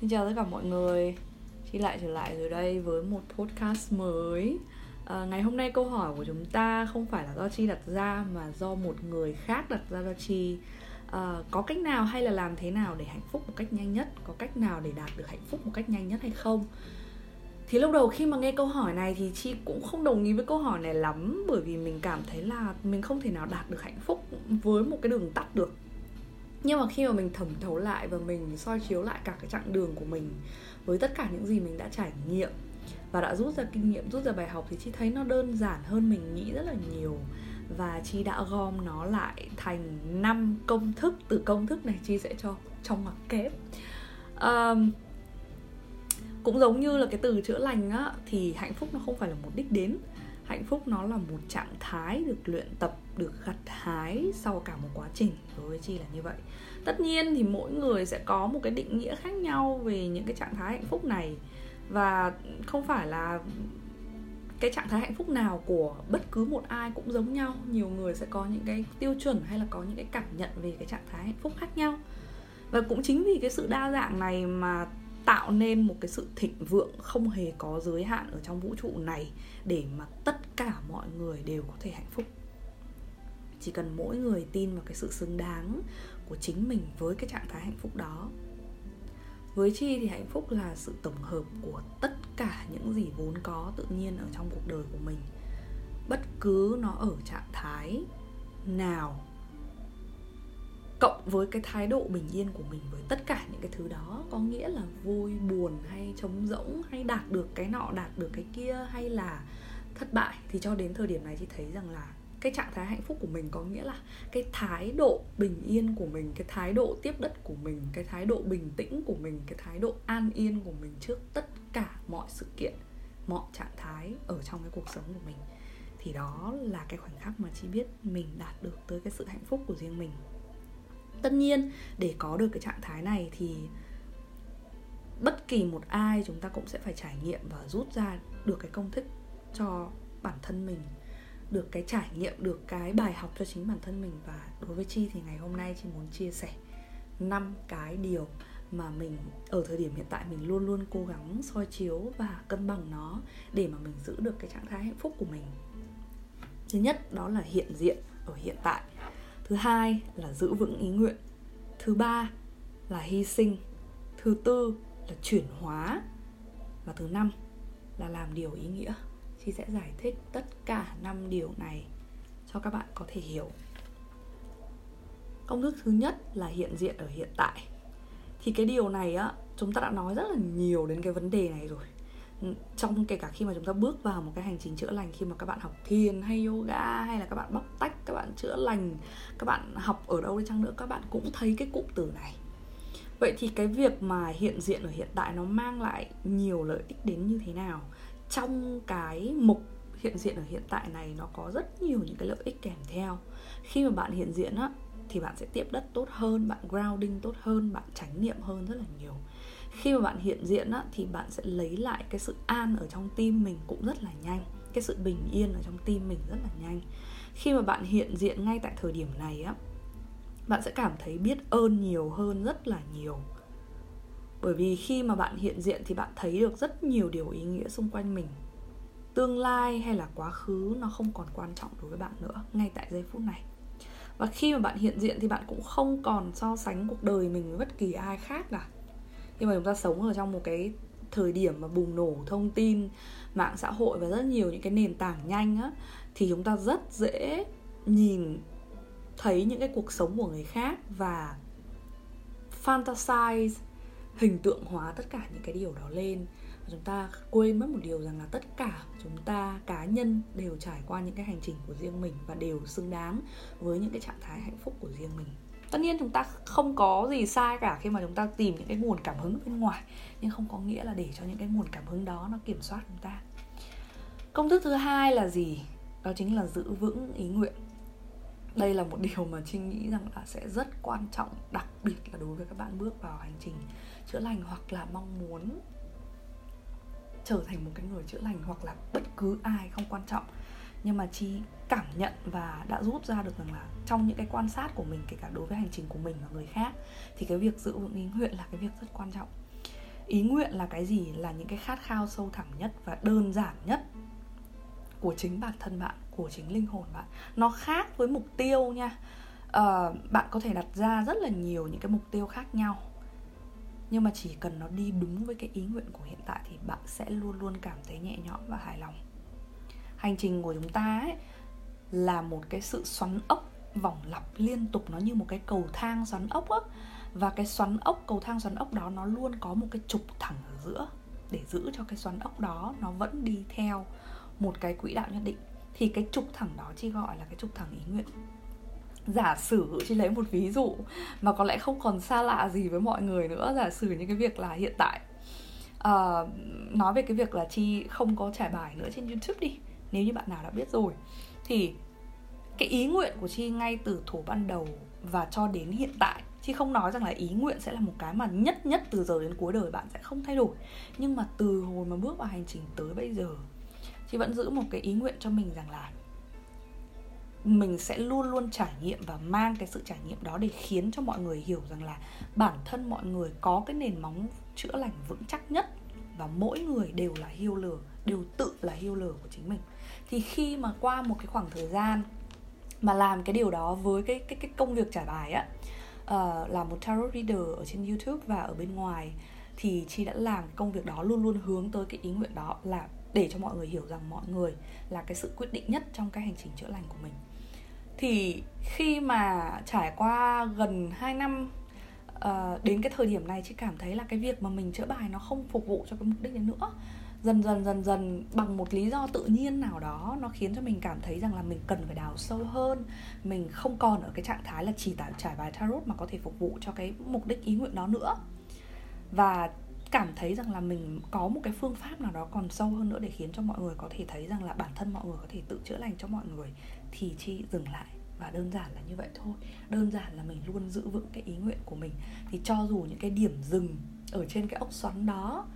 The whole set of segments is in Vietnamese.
Xin chào tất cả mọi người. Chi lại trở lại rồi đây với một podcast mới. À, Ngày hôm nay câu hỏi của chúng ta không phải là do Chi đặt ra Mà do một người khác đặt ra cho Chi. À, Có cách nào hay là làm thế nào để hạnh phúc một cách nhanh nhất? Có cách nào để đạt được hạnh phúc một cách nhanh nhất hay không? Thì lúc đầu khi mà nghe câu hỏi này thì chị cũng không đồng ý với câu hỏi này lắm bởi vì mình cảm thấy là mình không thể nào đạt được hạnh phúc với một cái đường tắt được nhưng mà khi mà mình thẩm thấu lại và mình soi chiếu lại cả cái chặng đường của mình với tất cả những gì mình đã trải nghiệm và đã rút ra kinh nghiệm rút ra bài học thì chị thấy nó đơn giản hơn mình nghĩ rất là nhiều. Và chị đã gom nó lại thành năm công thức từ công thức này chị sẽ cho trong mặt kép. Um, cũng giống như là cái từ chữa lành á thì hạnh phúc nó không phải là một đích đến. Hạnh phúc nó là một trạng thái được luyện tập được gặt hái sau cả một quá trình đối với chi là như vậy. Tất nhiên thì mỗi người sẽ có một cái định nghĩa khác nhau về những cái trạng thái hạnh phúc này. Và không phải là cái trạng thái hạnh phúc nào của bất cứ một ai cũng giống nhau. Nhiều người sẽ có những cái tiêu chuẩn hay là có những cái cảm nhận về cái trạng thái hạnh phúc khác nhau. Và cũng chính vì cái sự đa dạng này mà tạo nên một cái sự thịnh vượng không hề có giới hạn ở trong vũ trụ này để mà tất cả mọi người đều có thể hạnh phúc chỉ cần mỗi người tin vào cái sự xứng đáng của chính mình với cái trạng thái hạnh phúc đó. Với chi thì hạnh phúc là sự tổng hợp của tất cả những gì vốn có tự nhiên ở trong cuộc đời của mình. Bất cứ nó ở trạng thái nào, cộng với cái thái độ bình yên của mình với tất cả những cái thứ đó, có nghĩa là vui, buồn, hay trống rỗng, hay đạt được cái nọ, đạt được cái kia, hay là thất bại, thì cho đến thời điểm này chị thấy rằng là cái trạng thái hạnh phúc của mình có nghĩa là cái thái độ bình yên của mình, cái thái độ tiếp đất của mình, cái thái độ bình tĩnh của mình, cái thái độ an yên của mình trước tất cả mọi sự kiện, mọi trạng thái ở trong cái cuộc sống của mình. Thì đó là cái khoảnh khắc mà chị biết mình đạt được tới cái sự hạnh phúc của riêng mình. Tất nhiên, để có được cái trạng thái này thì bất kỳ một ai chúng ta cũng sẽ phải trải nghiệm và rút ra được cái công thức cho bản thân mình được cái trải nghiệm, được cái bài học cho chính bản thân mình. Và đối với chi thì ngày hôm nay chị muốn chia sẻ năm cái điều mà mình, ở thời điểm hiện tại mình luôn luôn cố gắng soi chiếu và cân bằng nó để mà mình giữ được cái trạng thái hạnh phúc của mình. Thứ nhất, đó là hiện diện ở hiện tại. Thứ hai là giữ vững ý nguyện. Thứ ba là hy sinh. Thứ tư là chuyển hóa. Và thứ năm là làm điều ý nghĩa thì sẽ giải thích tất cả năm điều này cho các bạn có thể hiểu. Công thức thứ nhất là hiện diện ở hiện tại. Thì cái điều này á, chúng ta đã nói rất là nhiều đến cái vấn đề này rồi. Trong kể cả khi mà chúng ta bước vào một cái hành trình chữa lành, khi mà các bạn học thiền hay yoga hay là các bạn bóc tách, các bạn chữa lành, các bạn học ở đâu đi chăng nữa, các bạn cũng thấy cái cụm từ này. Vậy thì cái việc mà hiện diện ở hiện tại nó mang lại nhiều lợi ích đến như thế nào? Trong cái mục hiện diện ở hiện tại này nó có rất nhiều những cái lợi ích kèm theo. Khi mà bạn hiện diện á thì bạn sẽ tiếp đất tốt hơn bạn grounding tốt hơn bạn tránh niệm hơn rất là nhiều. Khi mà bạn hiện diện á, thì bạn sẽ lấy lại cái sự an ở trong tim mình cũng rất là nhanh cái sự bình yên ở trong tim mình rất là nhanh. Khi mà bạn hiện diện ngay tại thời điểm này á bạn sẽ cảm thấy biết ơn nhiều hơn rất là nhiều bởi vì khi mà bạn hiện diện thì bạn thấy được rất nhiều điều ý nghĩa xung quanh mình. Tương lai hay là quá khứ nó không còn quan trọng đối với bạn nữa, ngay tại giây phút này. Và khi mà bạn hiện diện thì bạn cũng không còn so sánh cuộc đời mình với bất kỳ ai khác cả. Khi mà chúng ta sống ở trong một cái thời điểm mà bùng nổ thông tin, mạng xã hội và rất nhiều những cái nền tảng nhanh á, thì chúng ta rất dễ nhìn thấy những cái cuộc sống của người khác và fantasize hình tượng hóa tất cả những cái điều đó lên. Và chúng ta quên mất một điều rằng là tất cả chúng ta cá nhân đều trải qua những cái hành trình của riêng mình và đều xứng đáng với những cái trạng thái hạnh phúc của riêng mình. Tất nhiên chúng ta không có gì sai cả khi mà chúng ta tìm những cái nguồn cảm hứng bên ngoài, nhưng không có nghĩa là để cho những cái nguồn cảm hứng đó nó kiểm soát chúng ta. Công thức thứ hai là gì? Đó chính là giữ vững ý nguyện đây là một điều mà trinh nghĩ rằng là sẽ rất quan trọng, đặc biệt là đối với các bạn bước vào hành trình chữa lành hoặc là mong muốn trở thành một cái người chữa lành hoặc là bất cứ ai không quan trọng. Nhưng mà chi cảm nhận và đã rút ra được rằng là trong những cái quan sát của mình, kể cả đối với hành trình của mình và người khác, thì cái việc giữ vững ý nguyện là cái việc rất quan trọng. Ý nguyện là cái gì? Là những cái khát khao sâu thẳm nhất và đơn giản nhất của chính bản thân bạn của chính linh hồn bạn. Nó khác với mục tiêu nha. À, bạn có thể đặt ra rất là nhiều những cái mục tiêu khác nhau. Nhưng mà chỉ cần nó đi đúng với cái ý nguyện của hiện tại thì bạn sẽ luôn luôn cảm thấy nhẹ nhõm và hài lòng. Hành trình của chúng ta ấy là một cái sự xoắn ốc vòng lặp liên tục. Nó như một cái cầu thang xoắn ốc á. Và cái xoắn ốc cầu thang xoắn ốc đó nó luôn có một cái trục thẳng ở giữa. Để giữ cho cái xoắn ốc đó nó vẫn đi theo một cái quỹ đạo nhất định thì cái trục thẳng đó chỉ gọi là cái trục thẳng ý nguyện. Giả sử chỉ lấy một ví dụ mà có lẽ không còn xa lạ gì với mọi người nữa giả sử như cái việc là hiện tại uh, nói về cái việc là chi không có trải bài nữa trên youtube đi nếu như bạn nào đã biết rồi thì cái ý nguyện của chi ngay từ thủ ban đầu và cho đến hiện tại chi không nói rằng là ý nguyện sẽ là một cái mà nhất nhất từ giờ đến cuối đời bạn sẽ không thay đổi. Nhưng mà từ hồi mà bước vào hành trình tới bây giờ chị vẫn giữ một cái ý nguyện cho mình rằng là mình sẽ luôn luôn trải nghiệm và mang cái sự trải nghiệm đó để khiến cho mọi người hiểu rằng là bản thân mọi người có cái nền móng chữa lành vững chắc nhất và mỗi người đều là hiêu lừa đều tự là hiêu lừa của chính mình. Thì khi mà qua một cái khoảng thời gian mà làm cái điều đó với cái cái cái công việc trải bài á uh, là một tarot reader ở trên YouTube và ở bên ngoài thì chị đã làm công việc đó luôn luôn hướng tới cái ý nguyện đó là để cho mọi người hiểu rằng mọi người là cái sự quyết định nhất trong cái hành trình chữa lành của mình. Thì khi mà trải qua gần 2 năm uh, đến cái thời điểm này chị cảm thấy là cái việc mà mình chữa bài nó không phục vụ cho cái mục đích đấy nữa. Dần dần dần dần bằng một lý do tự nhiên nào đó nó khiến cho mình cảm thấy rằng là mình cần phải đào sâu hơn. Mình không còn ở cái trạng thái là chỉ tải trải bài tarot mà có thể phục vụ cho cái mục đích ý nguyện đó nữa. Và cảm thấy rằng là mình có một cái phương pháp nào đó còn sâu hơn nữa để khiến cho mọi người có thể thấy rằng là bản thân mọi người có thể tự chữa lành cho mọi người, thì chi dừng lại và đơn giản là như vậy thôi. Đơn giản là mình luôn giữ vững cái ý nguyện của mình. Thì cho dù những cái điểm dừng ở trên cái ốc xoắn đó,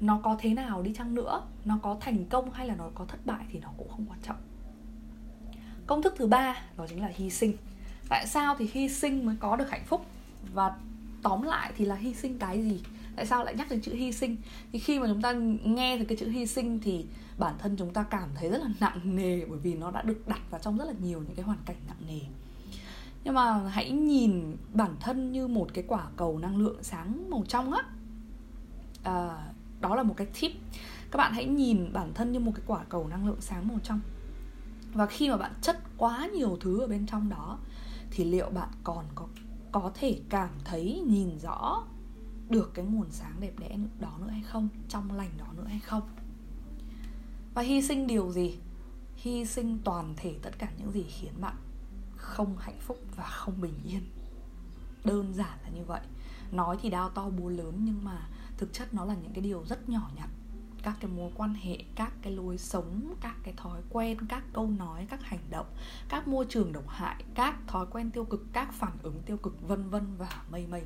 nó có thế nào đi chăng nữa, nó có thành công hay là nó có thất bại thì nó cũng không quan trọng. Công thức thứ ba, đó chính là hy sinh. Tại sao thì hy sinh mới có được hạnh phúc? Và tóm lại thì là hy sinh cái gì? Tại sao lại nhắc đến chữ hy sinh? Thì khi mà chúng ta nghe từ cái chữ hy sinh thì bản thân chúng ta cảm thấy rất là nặng nề bởi vì nó đã được đặt vào trong rất là nhiều những cái hoàn cảnh nặng nề. Nhưng mà hãy nhìn bản thân như một cái quả cầu năng lượng sáng màu trong á. À, đó là một cái tip. Các bạn hãy nhìn bản thân như một cái quả cầu năng lượng sáng màu trong. Và khi mà bạn chất quá nhiều thứ ở bên trong đó thì liệu bạn còn có có thể cảm thấy nhìn rõ được cái nguồn sáng đẹp đẽ đó nữa hay không, trong lành đó nữa hay không. Và hy sinh điều gì? Hy sinh toàn thể tất cả những gì khiến bạn không hạnh phúc và không bình yên. Đơn giản là như vậy. Nói thì đao to búa lớn nhưng mà thực chất nó là những cái điều rất nhỏ nhặt. Các cái mối quan hệ, các cái lối sống, các cái thói quen, các câu nói, các hành động, các môi trường độc hại, các thói quen tiêu cực, các phản ứng tiêu cực, vân vân và mây mây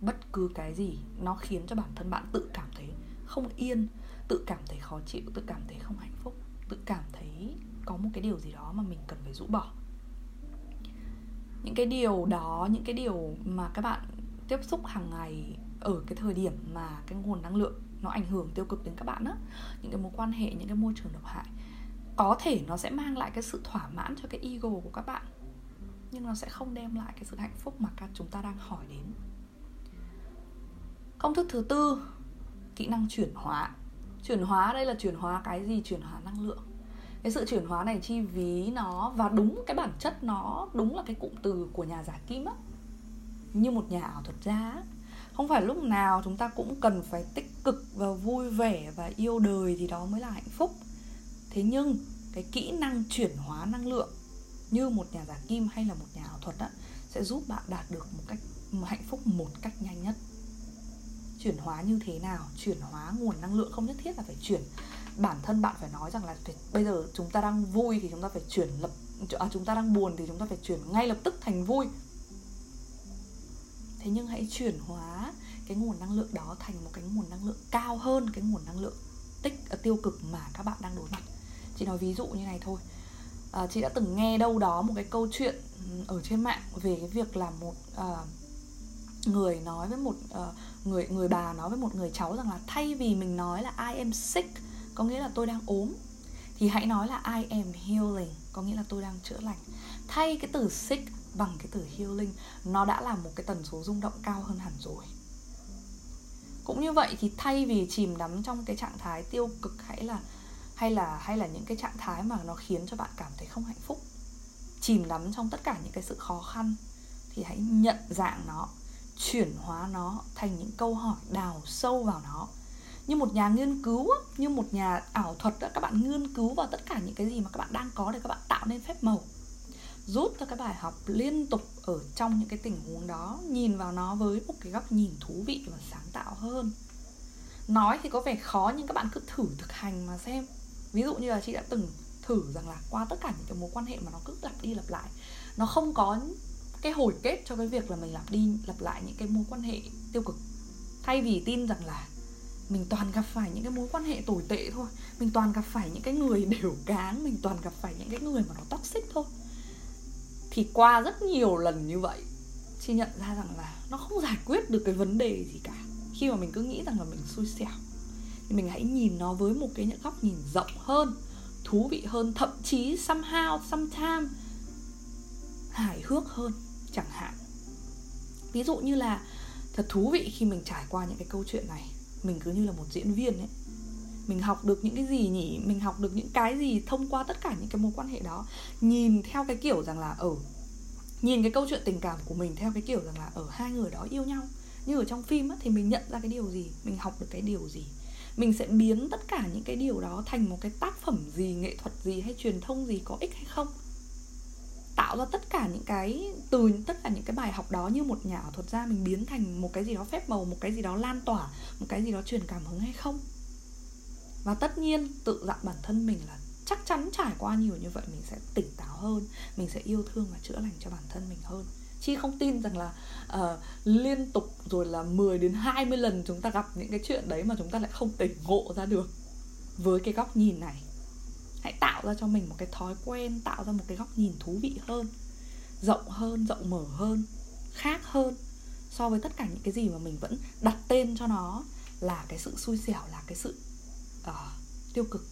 bất cứ cái gì, nó khiến cho bản thân bạn tự cảm thấy không yên, tự cảm thấy khó chịu, tự cảm thấy không hạnh phúc, tự cảm thấy có một cái điều gì đó mà mình cần phải rũ bỏ. Những cái điều đó, những cái điều mà các bạn tiếp xúc hàng ngày ở cái thời điểm mà cái nguồn năng lượng nó ảnh hưởng tiêu cực đến các bạn á, những cái mối quan hệ, những cái môi trường độc hại, có thể nó sẽ mang lại cái sự thỏa mãn cho cái ego của các bạn, nhưng nó sẽ không đem lại cái sự hạnh phúc mà các chúng ta đang hỏi đến công thức thứ tư kỹ năng chuyển hóa. Chuyển hóa đây là chuyển hóa cái gì? Chuyển hóa năng lượng. Cái sự chuyển hóa này chi ví nó và đúng cái bản chất nó đúng là cái cụm từ của nhà giả kim á. Như một nhà ảo thuật gia không phải lúc nào chúng ta cũng cần phải tích cực và vui vẻ và yêu đời thì đó mới là hạnh phúc. Thế nhưng cái kỹ năng chuyển hóa năng lượng như một nhà giả kim hay là một nhà ảo thuật á, sẽ giúp bạn đạt được một cách một hạnh phúc một cách nhanh nhất chuyển hóa như thế nào chuyển hóa nguồn năng lượng không nhất thiết là phải chuyển. Bản thân bạn phải nói rằng là phải, bây giờ chúng ta đang vui thì chúng ta phải chuyển lập à, chúng ta đang buồn thì chúng ta phải chuyển ngay lập tức thành vui. Thế nhưng hãy chuyển hóa cái nguồn năng lượng đó thành một cái nguồn năng lượng cao hơn cái nguồn năng lượng tích à, tiêu cực mà các bạn đang đối mặt. Chị nói ví dụ như này thôi. À, chị đã từng nghe đâu đó một cái câu chuyện ừ, ở trên mạng về cái việc là một à, người nói với một uh, người người bà nói với một người cháu rằng là thay vì mình nói là I am sick có nghĩa là tôi đang ốm thì hãy nói là I am healing có nghĩa là tôi đang chữa lành. Thay cái từ sick bằng cái từ healing nó đã là một cái tần số rung động cao hơn hẳn rồi. Cũng như vậy thì thay vì chìm đắm trong cái trạng thái tiêu cực hãy là hay là hay là những cái trạng thái mà nó khiến cho bạn cảm thấy không hạnh phúc chìm đắm trong tất cả những cái sự khó khăn thì hãy nhận dạng nó chuyển hóa nó thành những câu hỏi đào sâu vào nó. Như một nhà nghiên cứu như một nhà ảo thuật các bạn nghiên cứu vào tất cả những cái gì mà các bạn đang có để các bạn tạo nên phép màu. Rút ra cái bài học liên tục ở trong những cái tình huống đó, nhìn vào nó với một cái góc nhìn thú vị và sáng tạo hơn. Nói thì có vẻ khó nhưng các bạn cứ thử thực hành mà xem. Ví dụ như là chị đã từng thử rằng là qua tất cả những cái mối quan hệ mà nó cứ lặp đi lặp lại, nó không có cái hồi kết cho cái việc là mình lặp đi lặp lại những cái mối quan hệ tiêu cực. Thay vì tin rằng là mình toàn gặp phải những cái mối quan hệ tồi tệ thôi, mình toàn gặp phải những cái người đều cán, mình toàn gặp phải những cái người mà nó toxic thôi, thì qua rất nhiều lần như vậy, chị nhận ra rằng là nó không giải quyết được cái vấn đề gì cả. Khi mà mình cứ nghĩ rằng là mình xui xẻo, thì mình hãy nhìn nó với một cái những góc nhìn rộng hơn, thú vị hơn, thậm chí somehow, sometime hài hước hơn chẳng hạn. Ví dụ như là thật thú vị khi mình trải qua những cái câu chuyện này. Mình cứ như là một diễn viên ấy. Mình học được những cái gì nhỉ? Mình học được những cái gì thông qua tất cả những cái mối quan hệ đó? Nhìn theo cái kiểu rằng là ở nhìn cái câu chuyện tình cảm của mình theo cái kiểu rằng là ở hai người đó yêu nhau. Như ở trong phim á, thì mình nhận ra cái điều gì? Mình học được cái điều gì? Mình sẽ biến tất cả những cái điều đó thành một cái tác phẩm gì nghệ thuật gì hay truyền thông gì có ích hay không? Tạo ra tất cả những cái từ tất cả những cái bài học đó như một nhà ảo thuật ra mình biến thành một cái gì đó phép màu một cái gì đó lan tỏa một cái gì đó truyền cảm hứng hay không? Và tất nhiên tự dặn bản thân mình là chắc chắn trải qua nhiều như vậy mình sẽ tỉnh táo hơn mình sẽ yêu thương và chữa lành cho bản thân mình hơn. Chi không tin rằng là uh, liên tục rồi là 10 đến 20 lần chúng ta gặp những cái chuyện đấy mà chúng ta lại không tỉnh ngộ ra được. Với cái góc nhìn này hãy tạo ra cho mình một cái thói quen tạo ra một cái góc nhìn thú vị hơn rộng hơn rộng mở hơn khác hơn so với tất cả những cái gì mà mình vẫn đặt tên cho nó là cái sự xui xẻo là cái sự uh, tiêu cực.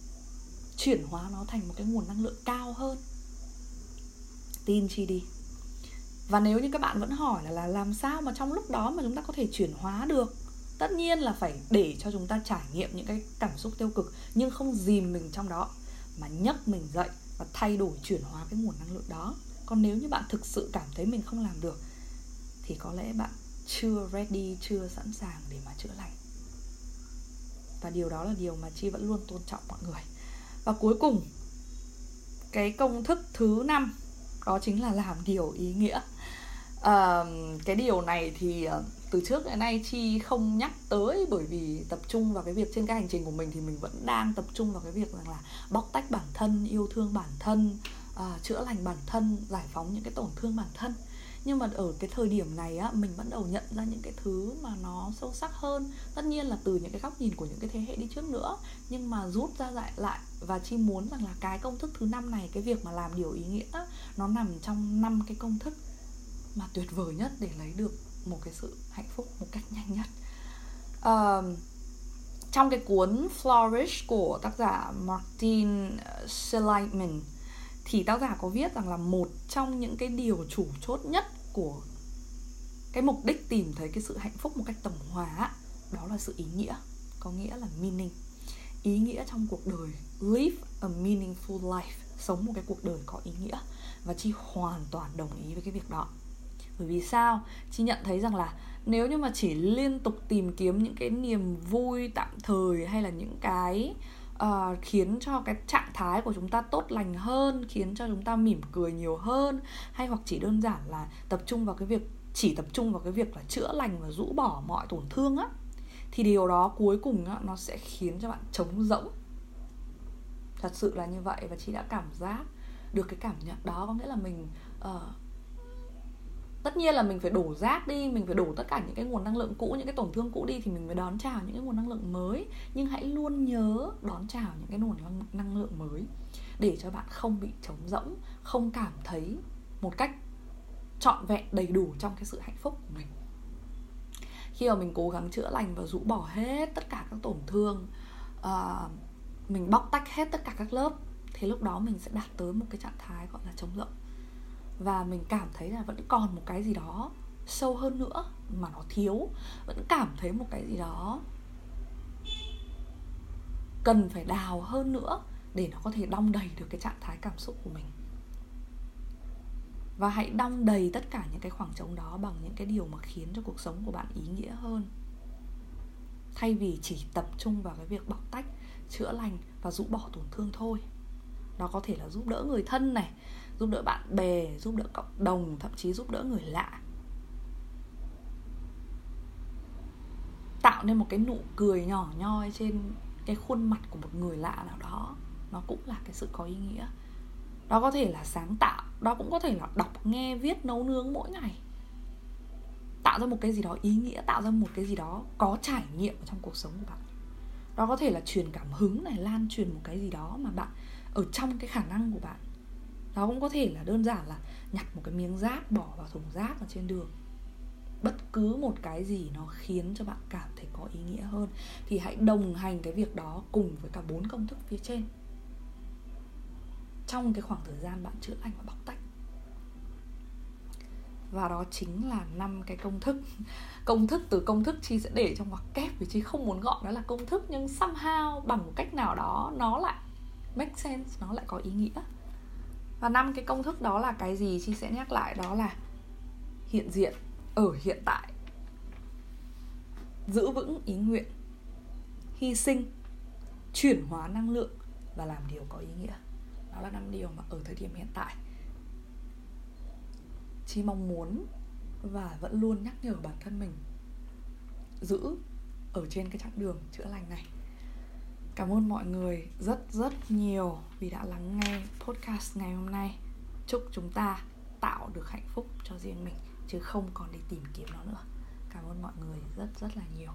Chuyển hóa nó thành một cái nguồn năng lượng cao hơn. Tin chi đi. Và nếu như các bạn vẫn hỏi là, là làm sao mà trong lúc đó mà chúng ta có thể chuyển hóa được tất nhiên là phải để cho chúng ta trải nghiệm những cái cảm xúc tiêu cực nhưng không dìm mình trong đó mà nhấc mình dậy và thay đổi chuyển hóa cái nguồn năng lượng đó. Còn nếu như bạn thực sự cảm thấy mình không làm được thì có lẽ bạn chưa ready chưa sẵn sàng để mà chữa lành. Và điều đó là điều mà chi vẫn luôn tôn trọng mọi người. Và cuối cùng cái công thức thứ năm đó chính là làm điều ý nghĩa. À, cái điều này thì ờ, từ trước đến nay chi không nhắc tới bởi vì tập trung vào cái việc trên cái hành trình của mình thì mình vẫn đang tập trung vào cái việc rằng là bóc tách bản thân yêu thương bản thân à, chữa lành bản thân giải phóng những cái tổn thương bản thân. Nhưng mà ở cái thời điểm này á mình bắt đầu nhận ra những cái thứ mà nó sâu sắc hơn. Tất nhiên là từ những cái góc nhìn của những cái thế hệ đi trước nữa nhưng mà rút ra lại lại và chi muốn rằng là cái công thức thứ năm này cái việc mà làm điều ý nghĩa nó nằm trong năm cái công thức mà tuyệt vời nhất để lấy được một cái sự hạnh phúc một cách nhanh nhất. Um, trong cái cuốn Flourish của tác giả Martin Seligman thì tác giả có viết rằng là một trong những cái điều chủ chốt nhất của cái mục đích tìm thấy cái sự hạnh phúc một cách tổng hòa đó là sự ý nghĩa có nghĩa là meaning. Ý nghĩa trong cuộc đời live a meaningful life sống một cái cuộc đời có ý nghĩa và chi hoàn toàn đồng ý với cái việc đó bởi vì sao? Chị nhận thấy rằng là nếu như mà chỉ liên tục tìm kiếm những cái niềm vui tạm thời hay là những cái uh, khiến cho cái trạng thái của chúng ta tốt lành hơn khiến cho chúng ta mỉm cười nhiều hơn hay hoặc chỉ đơn giản là tập trung vào cái việc chỉ tập trung vào cái việc là chữa lành và rũ bỏ mọi tổn thương á thì điều đó cuối cùng á, nó sẽ khiến cho bạn trống rỗng. Thật sự là như vậy và chị đã cảm giác được cái cảm nhận đó. Có nghĩa là mình uh, tất nhiên là mình phải đổ rác đi mình phải đổ tất cả những cái nguồn năng lượng cũ những cái tổn thương cũ đi thì mình mới đón chào những cái nguồn năng lượng mới. Nhưng hãy luôn nhớ đón chào những cái nguồn năng lượng mới để cho bạn không bị trống rỗng không cảm thấy một cách trọn vẹn đầy đủ trong cái sự hạnh phúc của mình. Khi mà mình cố gắng chữa lành và rũ bỏ hết tất cả các tổn thương uh, mình bóc tách hết tất cả các lớp thì lúc đó mình sẽ đạt tới một cái trạng thái gọi là trống rỗng và mình cảm thấy là vẫn còn một cái gì đó sâu hơn nữa mà nó thiếu. Vẫn cảm thấy một cái gì đó cần phải đào hơn nữa để nó có thể đong đầy được cái trạng thái cảm xúc của mình. Và hãy đong đầy tất cả những cái khoảng trống đó bằng những cái điều mà khiến cho cuộc sống của bạn ý nghĩa hơn. Thay vì chỉ tập trung vào cái việc bóc tách, chữa lành và rũ bỏ tổn thương thôi. Nó có thể là giúp đỡ người thân này giúp đỡ bạn bè, giúp đỡ cộng đồng, thậm chí giúp đỡ người lạ. Tạo nên một cái nụ cười nhỏ nhoi trên cái khuôn mặt của một người lạ nào đó. Nó cũng là cái sự có ý nghĩa. Đó có thể là sáng tạo, đó cũng có thể là đọc, nghe, viết, nấu nướng mỗi ngày. Tạo ra một cái gì đó ý nghĩa, tạo ra một cái gì đó có trải nghiệm trong cuộc sống của bạn. Đó có thể là truyền cảm hứng này, lan truyền một cái gì đó mà bạn, ở trong cái khả năng của bạn nó cũng có thể là đơn giản là nhặt một cái miếng rác, bỏ vào thùng rác ở trên đường. Bất cứ một cái gì nó khiến cho bạn cảm thấy có ý nghĩa hơn thì hãy đồng hành cái việc đó cùng với cả bốn công thức phía trên. Trong cái khoảng thời gian bạn chữa lành và bóc tách. Và đó chính là năm cái công thức. Công thức từ công thức chi sẽ để trong ngoặc kép vì chi không muốn gọi nó là công thức, nhưng somehow bằng một cách nào đó nó lại make sense, nó lại có ý nghĩa và năm cái công thức đó là cái gì? Chi sẽ nhắc lại. Đó là hiện diện, ở hiện tại. Giữ vững ý nguyện. Hy sinh. Chuyển hóa năng lượng và làm điều có ý nghĩa. Đó là năm điều mà ở thời điểm hiện tại. Chi mong muốn và vẫn luôn nhắc nhở bản thân mình giữ ở trên cái chặng đường chữa lành này cảm ơn mọi người rất rất nhiều vì đã lắng nghe podcast ngày hôm nay. Chúc chúng ta tạo được hạnh phúc cho riêng mình, chứ không còn đi tìm kiếm nó nữa. Cảm ơn mọi người rất rất là nhiều.